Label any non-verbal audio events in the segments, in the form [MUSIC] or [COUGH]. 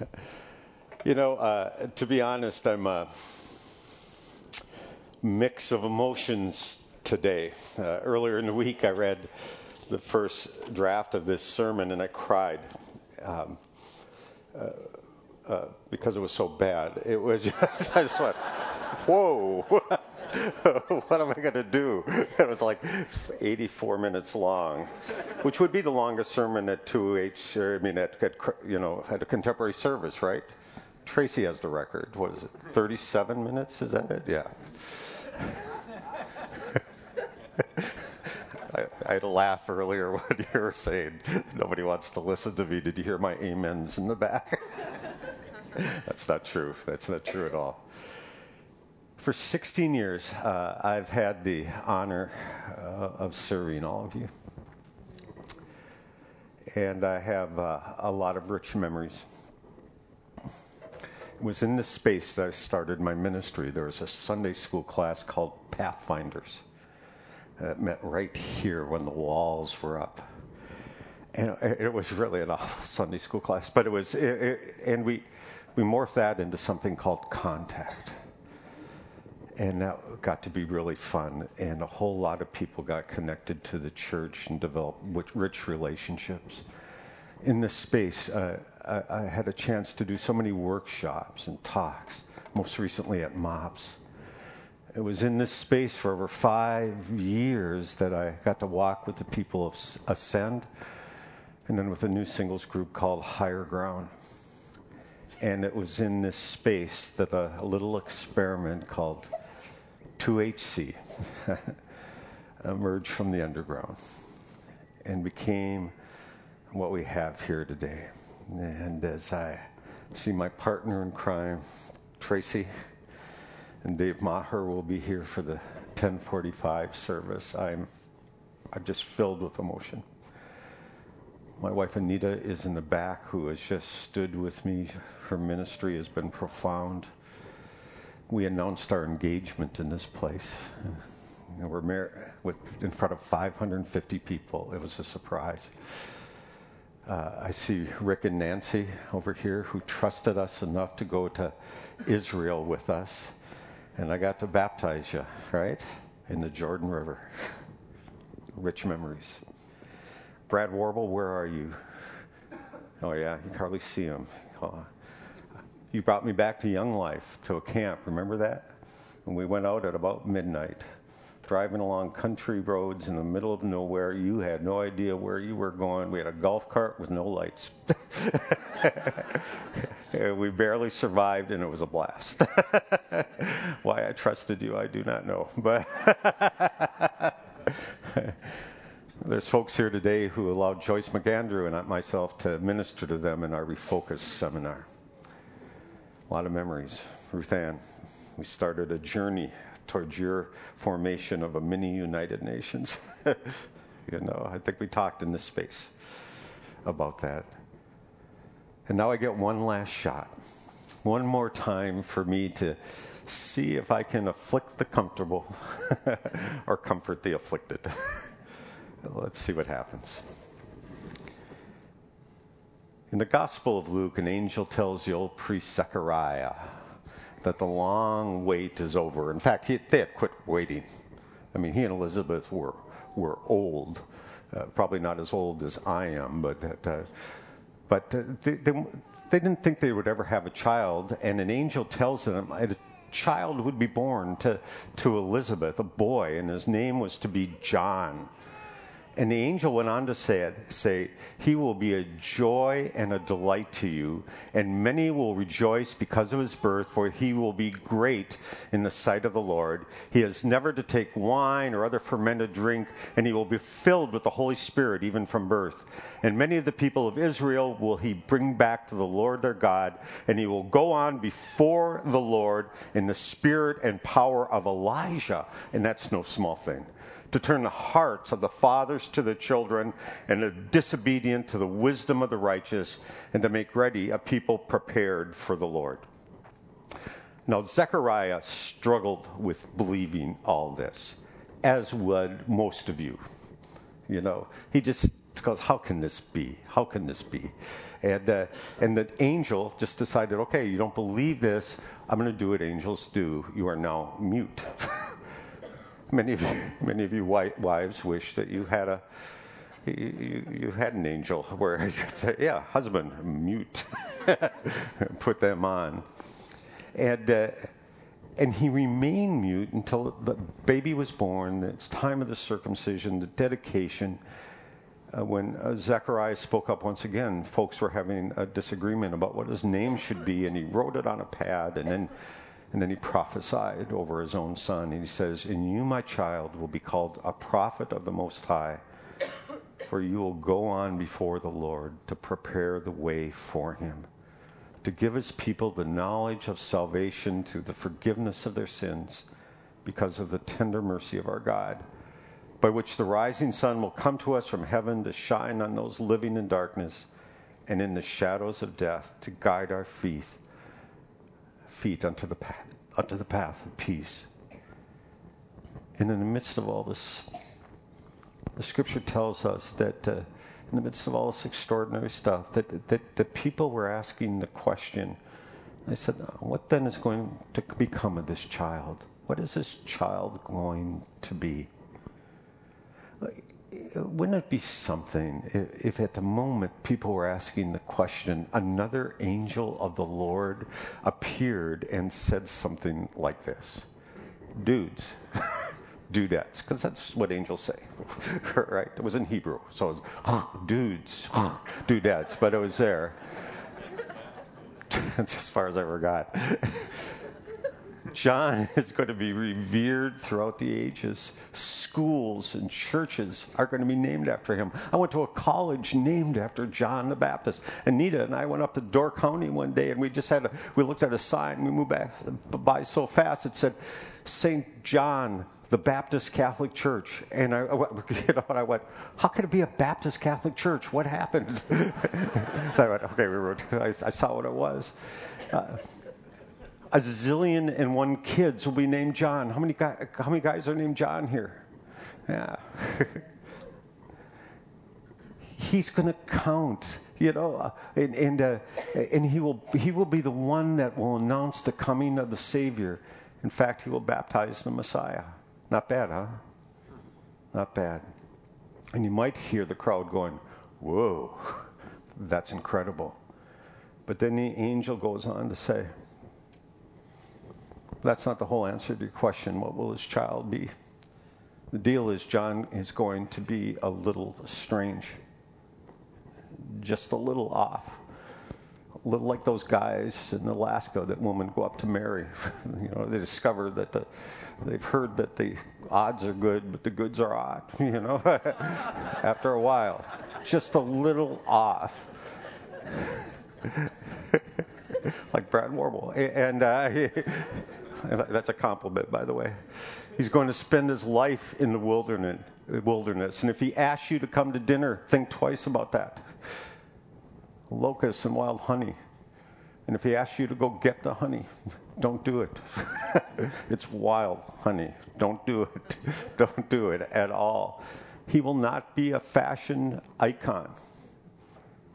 [LAUGHS] You know, uh, to be honest, I'm a mix of emotions today. Uh, earlier in the week, I read the first draft of this sermon and I cried um, uh, uh because it was so bad. It was [LAUGHS] just, I just went, whoa. [LAUGHS] [LAUGHS] what am I going to do? It was like 84 minutes long, which would be the longest sermon at 2H, I mean, at, at, you know, at a contemporary service, right? Tracy has the record. What is it? 37 minutes? Is that it? Yeah. [LAUGHS] I, I, had a laugh earlier [LAUGHS] when you were saying nobody wants to listen to me. Did you hear my amens in the back? That's not true. That's not true at all. For 16 years, uh, I've had the honor uh, of serving all of you. And I have uh, a lot of rich memories it was in this space that I started my ministry. There was a Sunday school class called Pathfinders that met right here when the walls were up. And it was really an awful Sunday school class, but it was, it, it, and we, we morphed that into something called contact. And that got to be really fun, and a whole lot of people got connected to the church and developed rich relationships. In this space, uh, I, I, had a chance to do so many workshops and talks, most recently at MOPS. It was in this space for over five years that I got to walk with the people of Ascend and then with a new singles group called Higher Ground. And it was in this space that a, a little experiment called 2HC [LAUGHS] emerged from the underground and became what we have here today. And as I see my partner in crime, Tracy, and Dave Maher will be here for the 1045 service, I'm, I'm just filled with emotion. My wife Anita is in the back, who has just stood with me. Her ministry has been profound. We announced our engagement in this place. We're married with, in front of 550 people. It was a surprise. Uh, I see Rick and Nancy over here who trusted us enough to go to Israel with us. And I got to baptize you, right? In the Jordan River. Rich memories. Brad Warble, where are you? Oh, yeah, you can hardly see him. Oh. You brought me back to Young Life, to a camp. Remember that? And we went out at about midnight driving along country roads in the middle of nowhere. You had no idea where you were going. We had a golf cart with no lights. [LAUGHS] we barely survived, and it was a blast. [LAUGHS] Why I trusted you, I do not know. But [LAUGHS] there's folks here today who allowed Joyce McAndrew and myself to minister to them in our Refocus seminar. A lot of memories. Ruth Ann, we started a journey towards your formation of a mini United Nations. [LAUGHS] you know, I think we talked in this space about that. And now I get one last shot, one more time for me to see if I can afflict the comfortable [LAUGHS] or comfort the afflicted. [LAUGHS] Let's see what happens. In the Gospel of Luke, an angel tells the old priest Zechariah that the long wait is over. In fact, he, they had quit waiting. I mean, he and Elizabeth were, were old, uh, probably not as old as I am, but, uh, but uh, they, they, they, didn't think they would ever have a child, and an angel tells them a child would be born to, to Elizabeth, a boy, and his name was to be John. And the angel went on to say, say, He will be a joy and a delight to you, and many will rejoice because of his birth, for he will be great in the sight of the Lord. He is never to take wine or other fermented drink, and he will be filled with the Holy Spirit even from birth. And many of the people of Israel will he bring back to the Lord their God, and he will go on before the Lord in the spirit and power of Elijah. And that's no small thing to turn the hearts of the fathers to the children and the disobedient to the wisdom of the righteous, and to make ready a people prepared for the Lord. Now, Zechariah struggled with believing all this, as would most of you. You know, he just goes, how can this be? How can this be? And, uh, and the angel just decided, okay, you don't believe this. I'm going to do what angels do. You are now mute. [LAUGHS] many of you, [LAUGHS] many of you white wives wish that you had a, you, you, had an angel where you could say, yeah, husband, mute. [LAUGHS] Put them on. And, uh, and he remained mute until the baby was born, it's time of the circumcision, the dedication. Uh, when uh, Zechariah spoke up once again, folks were having a disagreement about what his name should be, and he wrote it on a pad, and then, and then he prophesied over his own son. And he says, And you, my child, will be called a prophet of the Most High, for you will go on before the Lord to prepare the way for him to give his people the knowledge of salvation through the forgiveness of their sins because of the tender mercy of our God, by which the rising sun will come to us from heaven to shine on those living in darkness and in the shadows of death to guide our feet, feet unto the path, unto the path of peace. And in the midst of all this, the scripture tells us that uh, in the midst of all this extraordinary stuff, that, that, that people were asking the question. I said, What then is going to become of this child? What is this child going to be? Wouldn't it be something if, if at the moment people were asking the question, another angel of the Lord appeared and said something like this? Dudes. [LAUGHS] dudettes, because that's what angels say, [LAUGHS] right? It was in Hebrew, so it was oh, dudes, oh, dudettes, but it was there. [LAUGHS] that's as far as I ever got. John [LAUGHS] is going to be revered throughout the ages. Schools and churches are going to be named after him. I went to a college named after John the Baptist. Anita and I went up to Door County one day and we just had a, we looked at a sign. We moved back by so fast it said St. John the Baptist Catholic Church. And I, [LAUGHS] you know, I went, how could it be a Baptist Catholic Church? What happened? [LAUGHS] I went, okay, we wrote, I, I saw what it was. Uh, a zillion and one kids will be named John. How many, guys, how many guys are named John here? Yeah. [LAUGHS] He's going to count you know, uh, and and, uh, and he will he will be the one that will announce the coming of the Savior. In fact, he will baptize the Messiah. Not bad, huh? Not bad. And you might hear the crowd going, Whoa, [LAUGHS] that's incredible. But then the angel goes on to say, That's not the whole answer to your question. What will his child be? The deal is, John is going to be a little strange, just a little off. A little like those guys in Alaska that women go up to marry. [LAUGHS] you know, they discover that the they've heard that the odds are good, but the goods are odd, [LAUGHS] you know, [LAUGHS] after a while. Just a little off. like Brad Warble. And, uh, that's a compliment, by the way. He's going to spend his life in the wilderness. And if he asks you to come to dinner, think twice about that. Locusts and wild honey. And if he asks you to go get the honey, don't do it. [LAUGHS] it's wild honey. Don't do it. [LAUGHS] Don't do it at all. He will not be a fashion icon,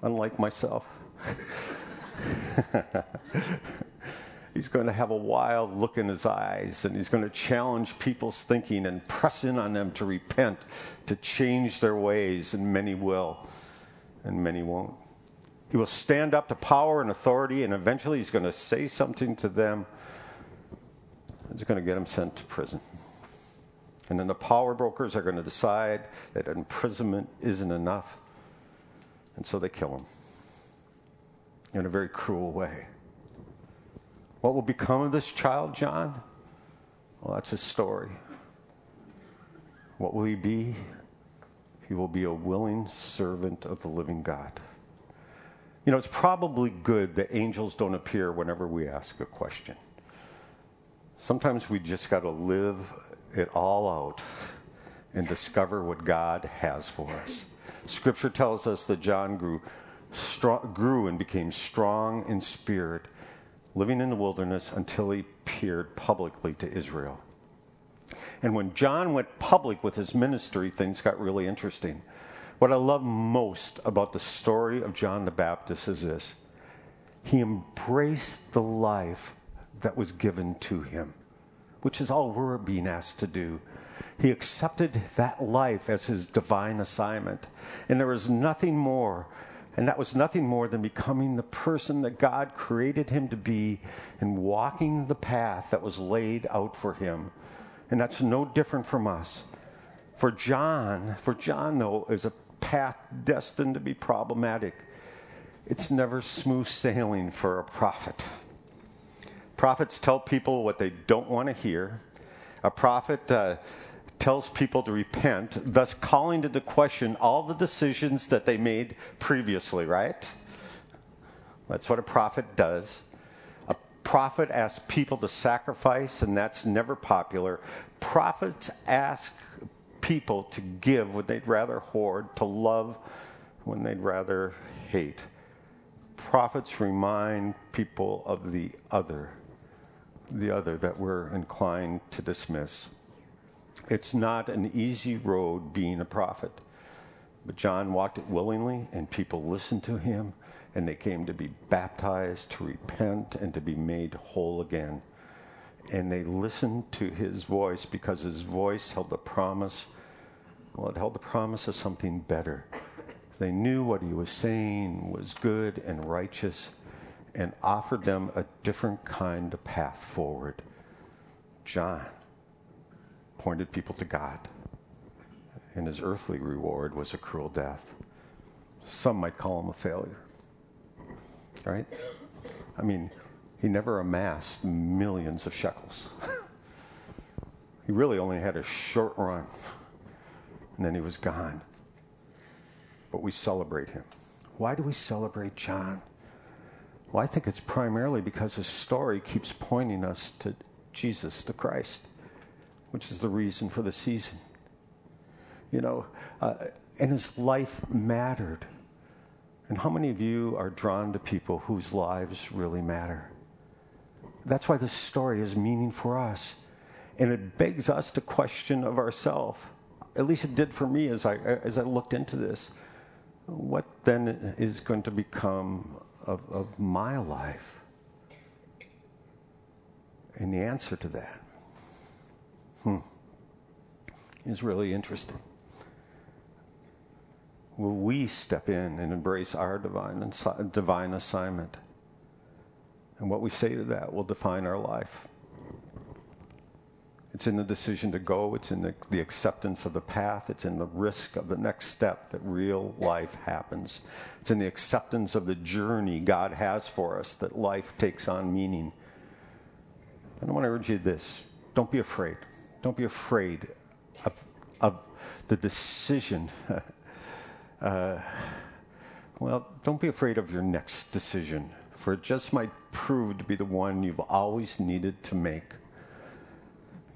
unlike myself. [LAUGHS] he's going to have a wild look in his eyes and he's going to challenge people's thinking and press in on them to repent, to change their ways, and many will, and many won't. He will stand up to power and authority, and eventually he's going to say something to them. It's going to get him sent to prison. And then the power brokers are going to decide that imprisonment isn't enough. And so they kill him in a very cruel way. What will become of this child, John? Well, that's his story. What will he be? He will be a willing servant of the living God. You know, it's probably good that angels don't appear whenever we ask a question. Sometimes we just got to live it all out and discover what God has for us. Scripture tells us that John grew, strong, grew and became strong in spirit, living in the wilderness until he appeared publicly to Israel. And when John went public with his ministry, things got really interesting What I love most about the story of John the Baptist is this he embraced the life that was given to him, which is all we're being asked to do. He accepted that life as his divine assignment. And there was nothing more, and that was nothing more than becoming the person that God created him to be and walking the path that was laid out for him. And that's no different from us. For John, for John though, is a path destined to be problematic. It's never smooth sailing for a prophet. Prophets tell people what they don't want to hear. A prophet uh, tells people to repent, thus calling into question all the decisions that they made previously, right? That's what a prophet does. A prophet asks people to sacrifice, and that's never popular. Prophets ask people to give when they'd rather hoard, to love when they'd rather hate. Prophets remind people of the other, the other that we're inclined to dismiss. It's not an easy road being a prophet, but John walked it willingly, and people listened to him, and they came to be baptized, to repent, and to be made whole again. And they listened to his voice because his voice held the promise well, it held the promise of something better. They knew what he was saying was good and righteous and offered them a different kind of path forward. John pointed people to God, and his earthly reward was a cruel death. Some might call him a failure, right? I mean, he never amassed millions of shekels. [LAUGHS] he really only had a short run and then he was gone. But we celebrate him. Why do we celebrate John? Well, I think it's primarily because his story keeps pointing us to Jesus, to Christ, which is the reason for the season. You know, uh, and his life mattered. And how many of you are drawn to people whose lives really matter? That's why this story is meaning for us. And it begs us to question of ourselves at least it did for me as I, as I looked into this. What then is going to become of, of my life? And the answer to that hmm, is really interesting. Will we step in and embrace our divine, divine assignment? And what we say to that will define our life. It's in the decision to go, it's in the, the, acceptance of the path, it's in the risk of the next step that real life happens. It's in the acceptance of the journey God has for us that life takes on meaning. And I want to urge you this don't be afraid. Don't be afraid of, of the decision. [LAUGHS] uh, well, don't be afraid of your next decision, for it just might prove to be the one you've always needed to make.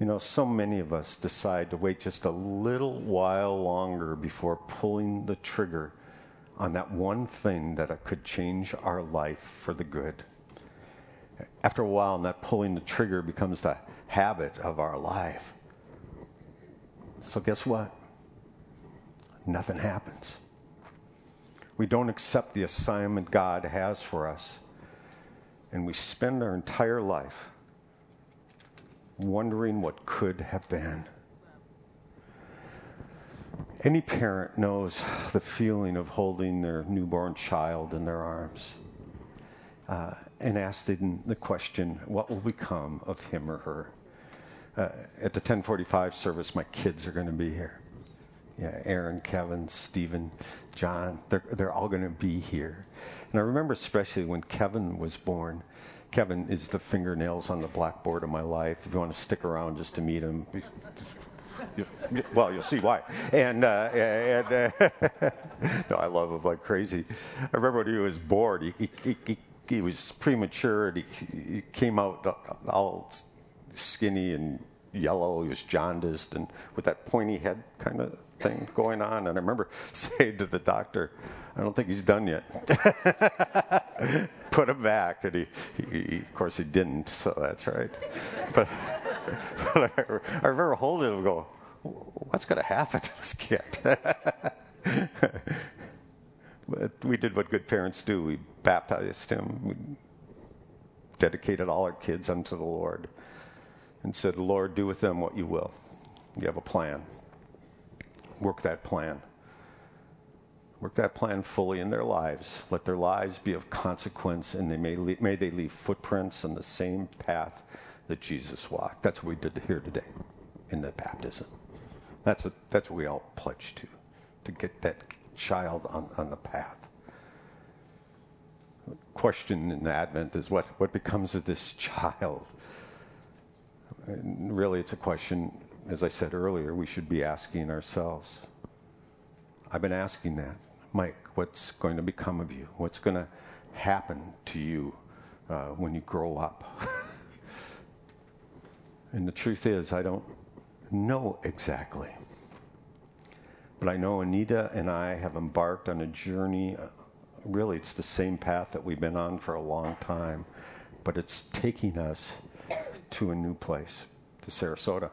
You know, so many of us decide to wait just a little while longer before pulling the trigger on that one thing that could change our life for the good. After a while, that pulling the trigger becomes the habit of our life. So, guess what? Nothing happens. We don't accept the assignment God has for us, and we spend our entire life wondering what could have been. Any parent knows the feeling of holding their newborn child in their arms uh, and asking the question, what will become of him or her? Uh, at the 1045 service, my kids are going to be here. Yeah, Aaron, Kevin, Stephen, John, they're, they're all going to be here. And I remember especially when Kevin was born, Kevin is the fingernails on the blackboard of my life. If you want to stick around just to meet him, well, you'll see why. And, uh, and uh, [LAUGHS] no, I love him like crazy. I remember when he was bored, he, he, he, he was premature and he, he came out all skinny and yellow. He was jaundiced and with that pointy head kind of thing going on. And I remember [LAUGHS] saying to the doctor, I don't think he's done yet. [LAUGHS] Put him back. And he, he, he, of course, he didn't, so that's right. [LAUGHS] But, but I, I remember holding him and go, what's going to happen to this kid? but we did what good parents do. We baptized him. We dedicated all our kids unto the Lord and said, Lord, do with them what you will. You have a plan. Work that plan. Work that plan fully in their lives. Let their lives be of consequence, and they may, leave, may they leave footprints on the same path that Jesus walked. That's what we did here today in the baptism. That's what, that's what we all pledge to, to get that child on, on the path. Question in Advent is what, what becomes of this [LAUGHS] child? Really, it's a question, as I said earlier, we should be asking ourselves. I've been asking that. Mike, what's going to become of you? What's going to happen to you uh, when you grow up? [LAUGHS] and the truth is, I don't know exactly. But I know Anita and I have embarked on a journey. Uh, really, it's the same path that we've been on for a long time, but it's taking us to a new place, to Sarasota.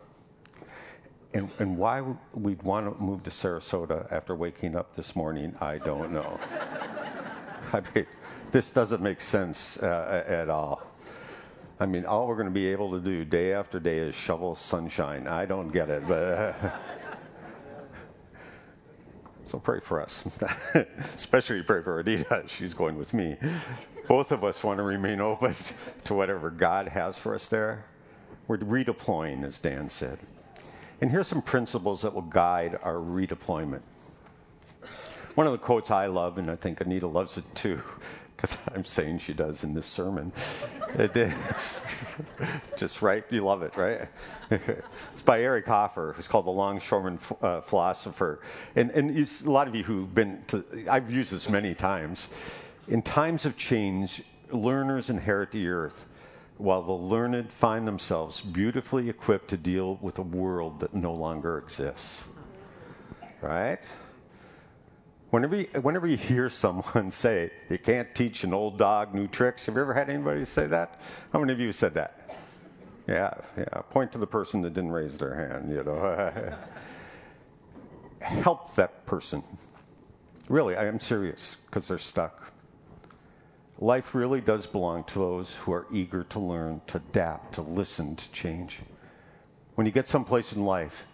And, and why we'd want to move to Sarasota after waking up this morning, I don't know. [LAUGHS] I mean, this doesn't make sense uh, at all. I mean, all we're going to be able to do day after day is shovel sunshine. I don't get it, but. Uh, [LAUGHS] so pray for us, [LAUGHS] especially pray for Anita. She's going with me. Both of us want to remain open [LAUGHS] to whatever God has for us there. We're redeploying, as Dan said. And here's some principles that will guide our redeployment. One of the quotes I love, and I think Anita loves it too, [LAUGHS] because I'm saying she does in this sermon. [LAUGHS] Just right. You love it, right? it's by Eric Hoffer. who's called The Longshoreman uh, Philosopher. And, and a lot of you who've been to, I've used this many times. In times of change, learners inherit the earth while the learned find themselves beautifully equipped to deal with a world that no longer exists. Right? Whenever you, whenever you hear someone [LAUGHS] say, you can't teach an old dog new tricks, have you ever had anybody say that? How many of you said that? Yeah, yeah. Point to the person that didn't raise their hand, you know. [LAUGHS] Help that person. Really, I am serious, because they're stuck. Life really does belong to those who are eager to learn, to adapt, to listen, to change. When you get someplace in life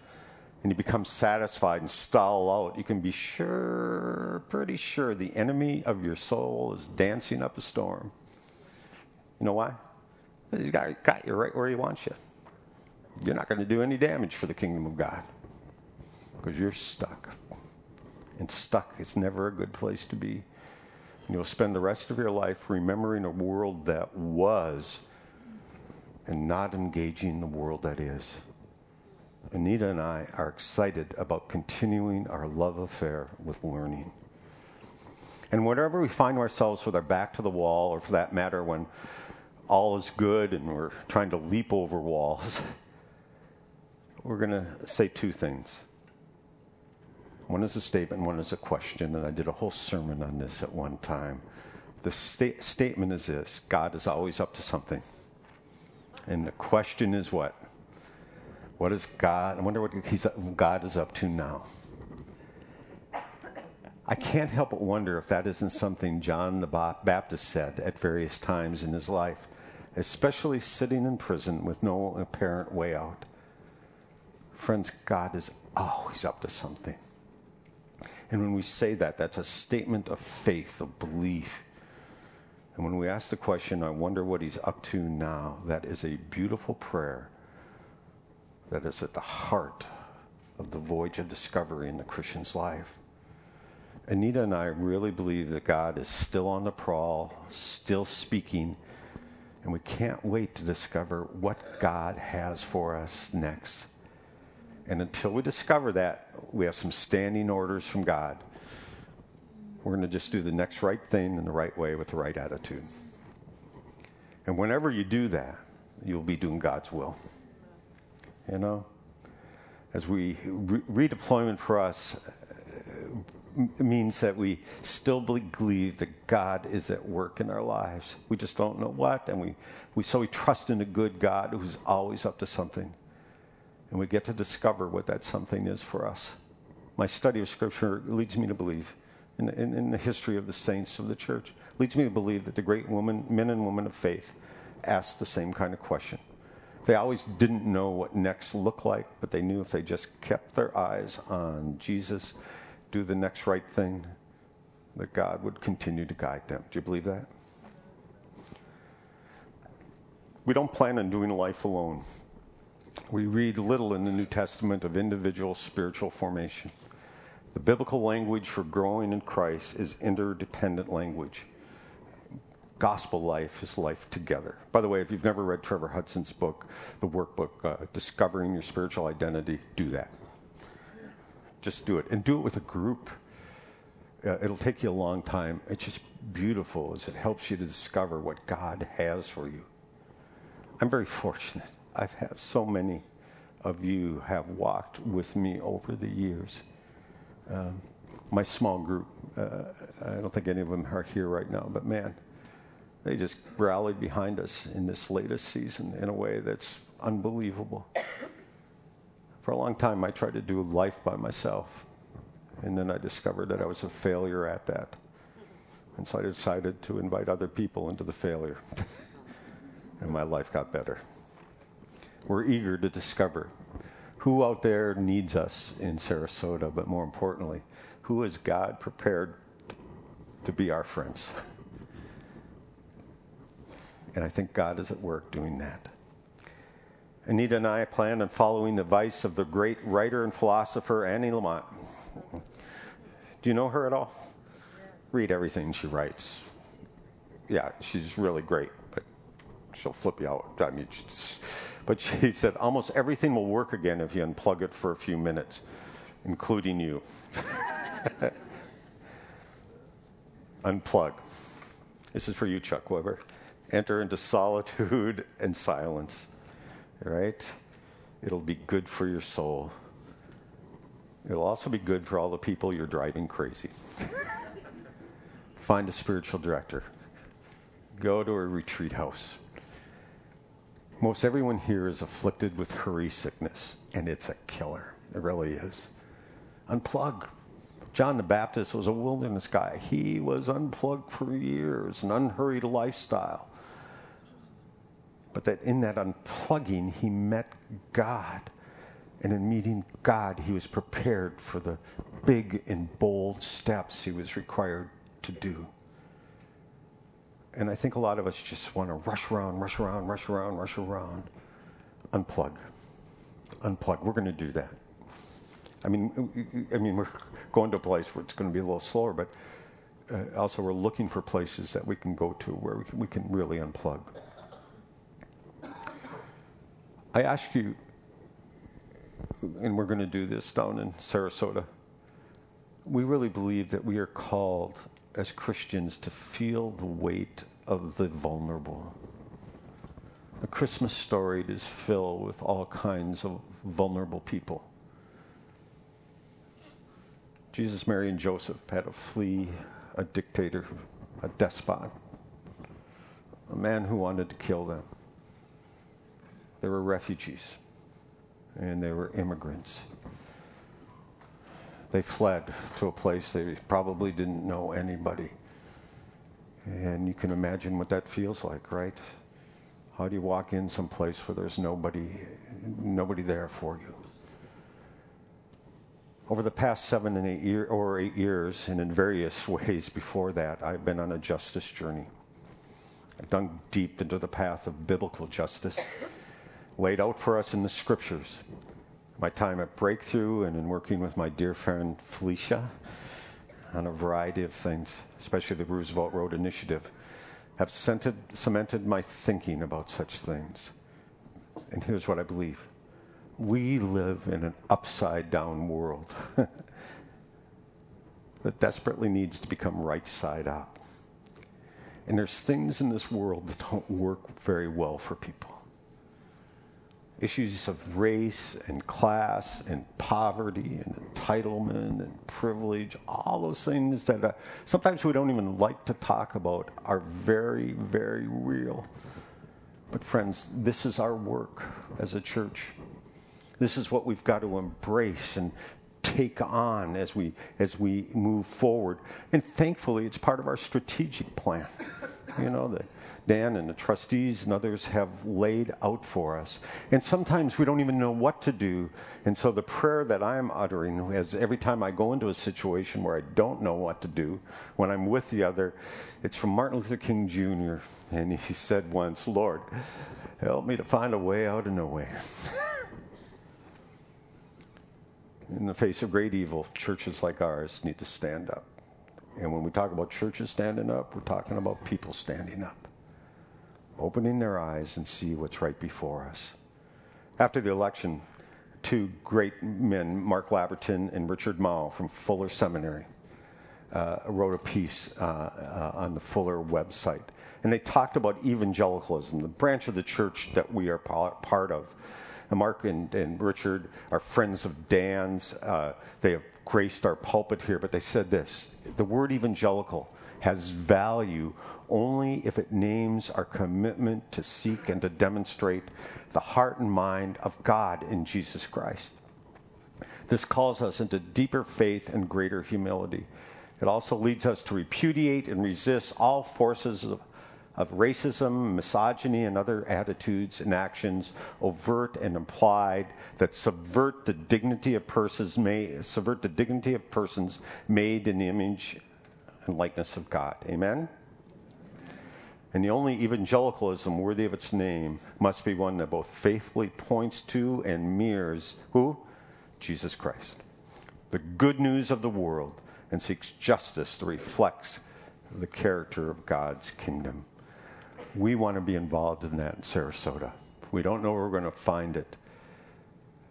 and you become satisfied and stall out, you can be sure, pretty sure, the enemy of your soul is dancing up a storm. You know why? He's got, got you right where he wants you. You're not going to do any damage for the kingdom of God because you're stuck. And stuck is never a good place to be. You'll spend the rest of your life remembering a world that was and not engaging the world that is. Anita and I are excited about continuing our love affair with learning. And whenever we find ourselves with our back to the wall, or for that matter, when all is good and we're trying to leap over walls, [LAUGHS] we're going to say two things. One is a statement, one is a question, and I did a whole sermon on this at one time. The sta- statement is this God is always up to something. And the question is what? What is God? I wonder what God is up to now. I can't help but wonder if that isn't something John the Baptist said at various times in his life, especially sitting in prison with no apparent way out. Friends, God is always up to something. And when we say that, that's a statement of faith, of belief. And when we ask the question, I wonder what he's up to now, that is a beautiful prayer that is at the heart of the voyage of discovery in the Christian's life. Anita and I really believe that God is still on the prowl, still speaking, and we can't wait to discover what God has for us next. And until we discover that, we have some standing orders from God. We're going to just do the next right thing in the right way with the right attitude. And whenever you do that, you'll be doing God's will. You know? As we re- redeployment for us uh, means that we still believe that God is at work in our lives. We just don't know what, and we, we so we trust in a good God who's always up to something and we get to discover what that something is for us. My study of Scripture leads me to believe, in, in, in the history of the saints of the church, leads me to believe that the great men and women of faith asked the same kind of question. They always didn't know what next looked like, but they knew if they just kept their eyes on Jesus, do the next right thing, that God would continue to guide them. Do you believe that? We don't plan on doing life alone. We read little in the New Testament of individual spiritual formation. The biblical language for growing in Christ is interdependent language. Gospel life is life together. By the way, if you've never read Trevor Hudson's book, the workbook, uh, Discovering Your Spiritual Identity, do that. Just do it. And do it with a group. Uh, it'll take you a long time. It's just beautiful as it helps you to discover what God has for you. I'm very fortunate. I've had so many of you have walked with me over the years. Um, my small group, uh, I don't think any of them are here right now, but man, they just rallied behind us in this latest season in a way that's unbelievable. For a long time, I tried to do life by myself, and then I discovered that I was a failure at that. And so I decided to invite other people into the failure. [LAUGHS] and my life got better. We're eager to discover who out there needs us in Sarasota, but more importantly, who has God prepared to be our friends? And I think God is at work doing that. Anita and I plan on following the advice of the great writer and philosopher Annie Lamott. Do you know her at all? Read everything she writes. Yeah, she's really great but she'll flip you out. I mean, just, but [LAUGHS] she said almost everything will work again if you unplug it for a few minutes, including you. [LAUGHS] unplug. This is for you, Chuck Weber. Enter into solitude [LAUGHS] and silence. Right? It'll be good for your soul. It'll also be good for all the people you're driving crazy. Find a spiritual director. Go to a retreat house. Most everyone here is afflicted with hurry sickness, and it's a killer. It really is. Unplug. John the Baptist was a wilderness guy. He was unplugged for years, an unhurried lifestyle. But that in that unplugging, he met God. And in meeting God, he was prepared for the big and bold steps he was required to do. And I think a lot of us just want to rush around, rush around, rush around, rush around. Unplug. Unplug. We're going to do that. I mean, I mean, we're going to a place where it's going to be a little slower, but uh, also we're looking for places that we can go to where we can, we can really unplug. I ask you, and we're going to do this down in Sarasota. We really believe that we are called as Christians to feel the weight of the vulnerable. The Christmas story is filled with all kinds of vulnerable people. Jesus, Mary, and Joseph had to flee a dictator, a despot, a man who wanted to kill them. They were refugees and they were immigrants. They fled to a place they probably didn't know anybody. And you can imagine what that feels like, right? How do you walk in some place where there's nobody, nobody there for you? Over the past seven and eight year, or eight years, and in various [LAUGHS] ways before that, I've been on a justice journey. I've dug deep into the path of biblical justice, laid out for us in the scriptures my time at Breakthrough and in working with my dear friend Felicia on a variety of things, especially the Roosevelt Road Initiative, have cemented, cemented my thinking about such things. And here's what I believe we live in an upside down world [LAUGHS] that desperately needs to become right side up. And there's things in this world that don't work very well for people issues of race and class and poverty and entitlement and privilege, all those things that uh, sometimes we don't even like to talk about are very, very real. But, friends, this is our work as a church. This is what we've got to embrace and take on as we as we move forward. And thankfully, it's part of our strategic plan. You know that Dan and the trustees and others have laid out for us. And sometimes we don't even know what to do. And so the prayer that I'm uttering is every time I go into a situation where I don't know what to do, when I'm with the other, it's from Martin Luther King Jr. And he said once, Lord, help me to find a way out of no way. [LAUGHS] In the face of great evil, churches like ours need to stand up. And when we talk about churches standing up, we're talking about people standing up opening their eyes and see what's right before us. After the election, two great men, Mark Labberton and Richard Mouw from Fuller Seminary, uh, wrote a piece uh, uh, on the Fuller website. And they talked about evangelicalism, the branch of the church that we are part of. And Mark and, and Richard are friends of Dan's. Uh, they have graced our pulpit here, but they said this the word evangelical has value only if it names our commitment to seek and to demonstrate the heart and mind of God in Jesus Christ. This calls us into deeper faith and greater humility. It also leads us to repudiate and resist all forces of, of racism, misogyny, and other attitudes and actions, overt and implied, that subvert the dignity of persons made, subvert the dignity of persons made in the image and likeness of God. Amen? And the only evangelicalism worthy of its name must be one that both faithfully points to and mirrors who? Jesus Christ. The good news of the world and seeks justice that reflects the character of God's kingdom. We want to be involved in that in Sarasota. We don't know where we're going to find it,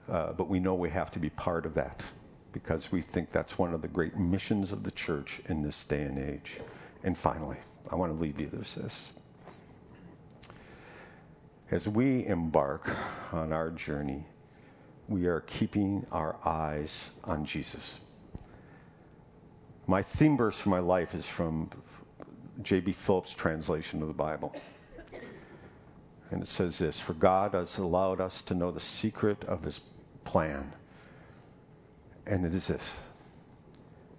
uh, but we know we have to be part of that because we think that's one of the great missions of the church in this day and age. And finally, I want to leave you with this. As we embark on our journey, we are keeping our eyes on Jesus. My theme verse for my life is from J.B. Phillips' translation of the Bible. And it says this For God has allowed us to know the secret of his plan and it is this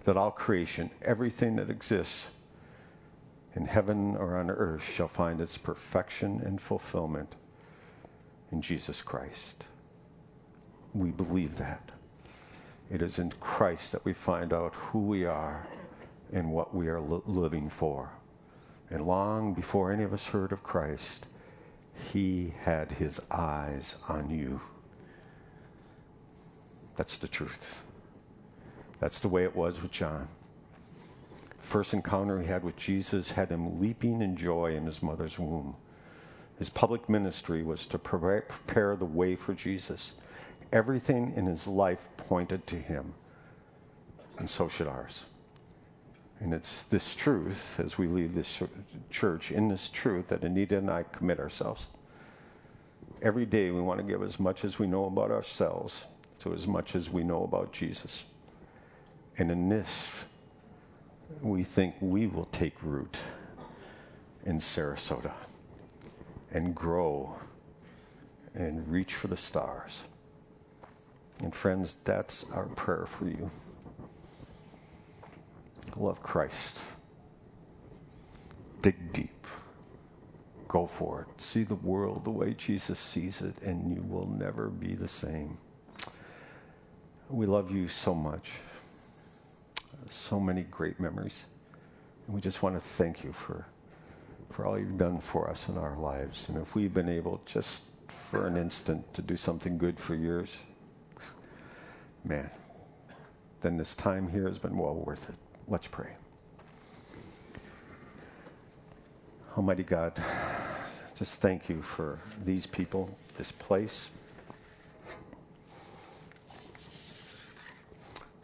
that all creation, everything that exists in heaven or on earth, shall find its perfection and fulfillment in Jesus Christ. We believe that. It is in Christ that we find out who we are and what we are li- living for. And long before any of us heard of Christ, He had His eyes on you. That's the truth. That's the way it was with John. First encounter he had with Jesus had him leaping in joy in his mother's womb. His public ministry was to prepare the way for Jesus. Everything in his life pointed to him, and so should ours. And it's this truth, as we leave this church, in this truth, that Anita and I commit ourselves. Every day we want to give as much as we know about ourselves to as much as we know about Jesus. And in this, we think we will take root in Sarasota and grow and reach for the stars. And friends, that's our prayer for you. Love Christ. Dig deep. Go for it. See the world the way Jesus sees it, and you will never be the same. We love you so much so many great memories. And we just want to thank you for, for all you've done for us in our lives. And if we've been able just for an instant to do something good for yours, man, then this time here has been well worth it. Let's pray. Almighty God, just thank you for these people, this place.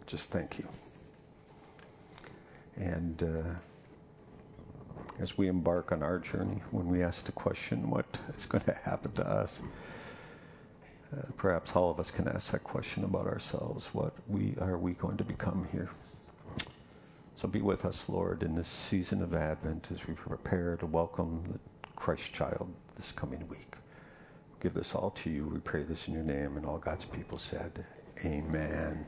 Just thank you. And uh, as we embark on our journey, when we ask the question, what is going [LAUGHS] to happen to us? Uh, perhaps all of us can ask that question about ourselves. What we are we going to become here? So be with us, Lord, in this season of Advent as we prepare to welcome the Christ child this coming week. Give this all to you. We pray this in your name, and all God's people said, Amen.